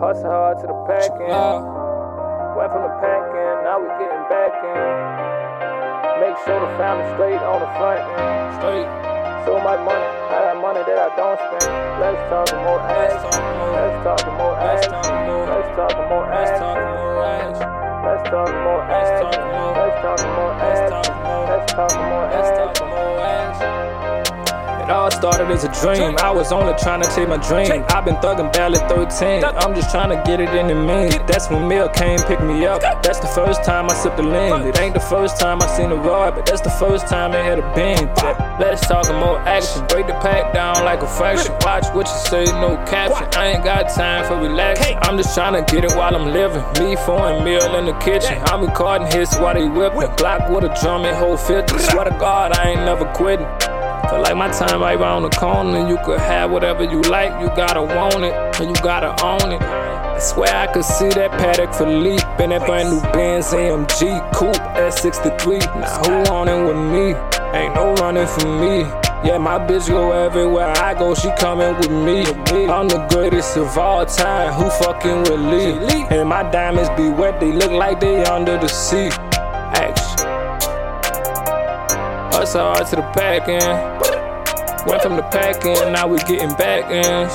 Hustle hard to the packing. Went from the packing, now we getting back in. Make sure the family straight on the front end. Straight. So much money, I got money that I don't spend. Let's talk more action. Let's talk more action. Let's talk more ass. Let's talk more action. Let's talk more Let's action. talk more. Let's talk more Let's talk more. Let's talk more Let's It all started as a dream. I was only trying to take my dream. I've been thugging barely 13. I'm just trying to get it in the mean. That's when Mill came pick me up. That's the first time I sipped the lean. It ain't the first time I seen a rod, but that's the first time it had a bean. Let's talk more action. Break the pack down like a fraction. Watch what you say, no caption. I ain't got time for relaxing. I'm just trying to get it while I'm living. Me foreign meal in the kitchen. I'm recording hits while they whipping. Glock with a drum and whole 50. Swear to God, I ain't never quitting. Feel like my time right around the corner. You could have whatever you like, you gotta want it, and you gotta own it. I swear I could see that Patek Philippe in that brand new Benz AMG Coupe S63. Now who on it with me? Ain't no running for me. Yeah, my bitch go everywhere I go, she coming with me. I'm the greatest of all time, who fucking with Lee? And my diamonds be wet, they look like they under the sea. Hustle hard to the back end. Went from the pack in, now we getting back in.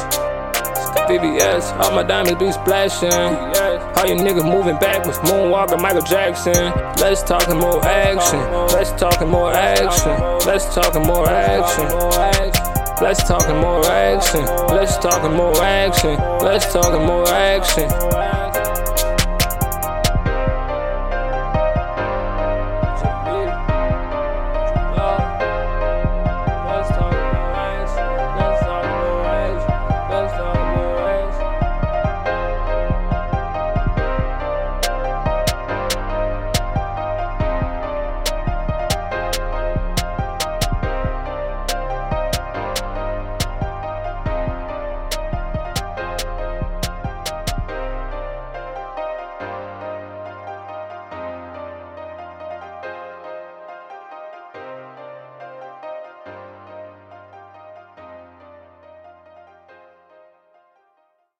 VVS, all my diamonds be splashing. All you niggas moving backwards, moonwalking Michael Jackson. Let's talk more action. Let's talk more action. Let's talk more action. Let's talk more action. Let's talk more action. Let's talk more action.